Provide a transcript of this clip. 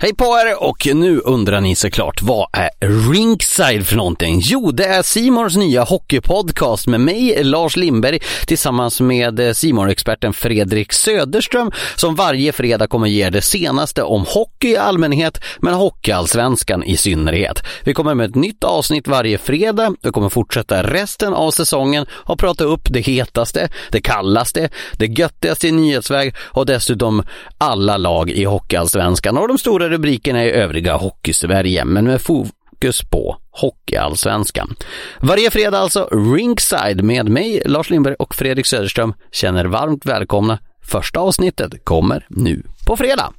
Hej på er och nu undrar ni såklart vad är Rinkside för någonting? Jo, det är Simors nya hockeypodcast med mig, Lars Lindberg, tillsammans med eh, simor experten Fredrik Söderström som varje fredag kommer ge er det senaste om hockey i allmänhet, men hockeyallsvenskan i synnerhet. Vi kommer med ett nytt avsnitt varje fredag. Vi kommer fortsätta resten av säsongen och prata upp det hetaste, det kallaste, det göttigaste i nyhetsväg och dessutom alla lag i hockeyallsvenskan och de stora rubrikerna i övriga Hockeysverige, men med fokus på Hockeyallsvenskan. Varje fredag alltså Rinkside med mig, Lars Lindberg och Fredrik Söderström känner varmt välkomna. Första avsnittet kommer nu på fredag.